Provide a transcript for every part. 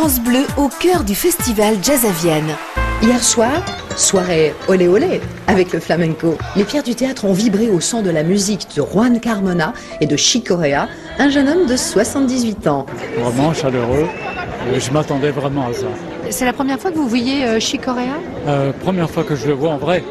France Bleu au cœur du festival Jazz à Vienne. Hier soir, soirée olé olé avec le flamenco. Les pierres du théâtre ont vibré au son de la musique de Juan Carmona et de Chicorea, un jeune homme de 78 ans. Vraiment chaleureux. Je m'attendais vraiment à ça. C'est la première fois que vous voyez euh, Chicorea euh, Première fois que je le vois en vrai.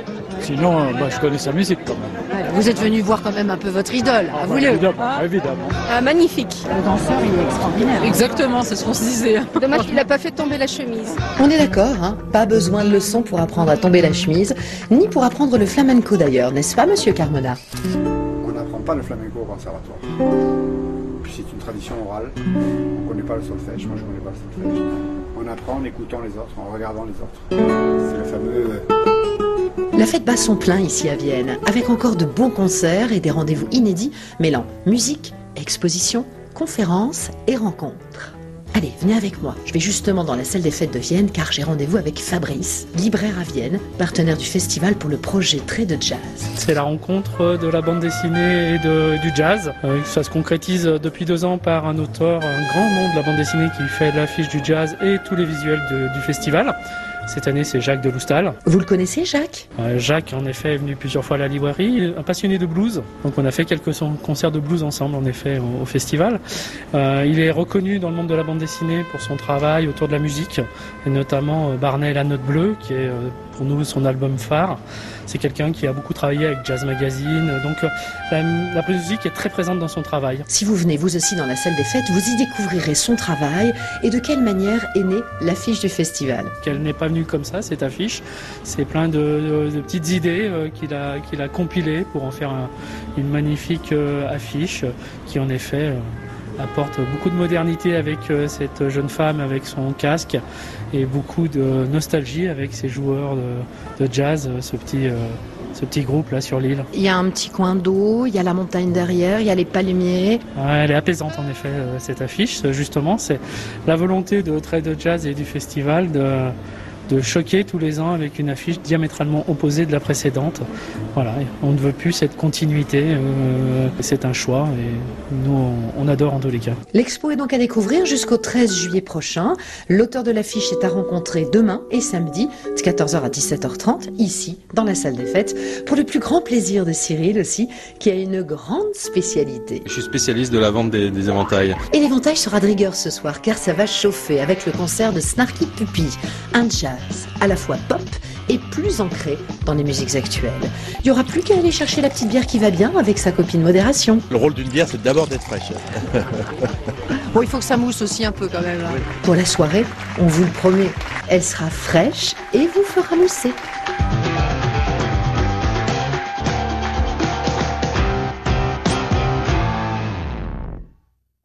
Sinon, euh, bah, je connais sa musique quand même. Vous êtes venu voir quand même un peu votre idole, Ah, avouez-le. évidemment, évidemment. Ah, magnifique. Le danseur, il est extraordinaire. Exactement, c'est ce qu'on se disait. Dommage qu'il n'a pas fait tomber la chemise. On est d'accord, hein pas besoin de leçons pour apprendre à tomber la chemise, ni pour apprendre le flamenco d'ailleurs, n'est-ce pas, monsieur Carmona? On n'apprend pas le flamenco au conservatoire. Puis c'est une tradition orale. On ne connaît pas le solfège. Moi, je ne connais pas le solfège. On apprend en écoutant les autres, en regardant les autres. C'est le fameux. La fête bat son plein ici à Vienne, avec encore de bons concerts et des rendez-vous inédits mêlant musique, exposition, conférences et rencontres. Allez, venez avec moi. Je vais justement dans la salle des fêtes de Vienne car j'ai rendez-vous avec Fabrice, libraire à Vienne, partenaire du festival pour le projet Trait de Jazz. C'est la rencontre de la bande dessinée et de- du jazz. Euh, Ça se concrétise depuis deux ans par un auteur, un grand nom de la bande dessinée qui fait l'affiche du jazz et tous les visuels de- du festival. Cette année, c'est Jacques Deloustal. Vous le connaissez, Jacques? Euh, Jacques, en effet, est venu plusieurs fois à la librairie, un passionné de blues. Donc, on a fait quelques concerts de blues ensemble, en effet, au, au festival. Euh, il est reconnu dans le monde de la bande dessinée pour son travail autour de la musique, et notamment euh, Barnet et la Note Bleue, qui est euh, pour nous son album phare. C'est quelqu'un qui a beaucoup travaillé avec Jazz Magazine, donc euh, la, la musique est très présente dans son travail. Si vous venez vous aussi dans la salle des fêtes, vous y découvrirez son travail et de quelle manière est née l'affiche du festival. qu'elle n'est pas venue comme ça, cette affiche. C'est plein de, de- de petites idées qu'il a, qu'il a compilées pour en faire un- une magnifique affiche qui en effet apporte beaucoup de modernité avec euh, cette jeune femme avec son casque et beaucoup de nostalgie avec ses joueurs de, de jazz, euh, ce petit, euh, ce petit groupe là sur l'île. Il y a un petit coin d'eau, il y a la montagne derrière, il y a les palmiers. Ouais, elle est apaisante en effet cette affiche. Justement, c'est la volonté de Trade de Jazz et du festival de, de choquer tous les ans avec une affiche diamétralement opposée de la précédente. Voilà, on ne veut plus cette continuité. euh, c'est un choix et nous on, on adore en tous les cas. L'expo est donc à découvrir jusqu'au 13 juillet prochain. L'auteur de l'affiche est à rencontrer demain et samedi de 14h à 17h30 ici dans la salle des fêtes pour le plus grand plaisir de Cyril aussi qui a une grande spécialité. Je suis spécialiste de la vente des, des éventails. Et l'éventail sera de rigueur ce soir car ça va chauffer avec le concert de Snarky Puppy, un jazz à la fois pop et plus ancré dans les musiques actuelles. Il n'y aura plus qu'à aller chercher la petite bière qui va bien avec sa copine modération. Le rôle d'une bière, c'est d'abord d'être fraîche. Bon, il faut que ça mousse aussi un peu quand même. hein. Pour la soirée, on vous le promet, elle sera fraîche et vous fera mousser.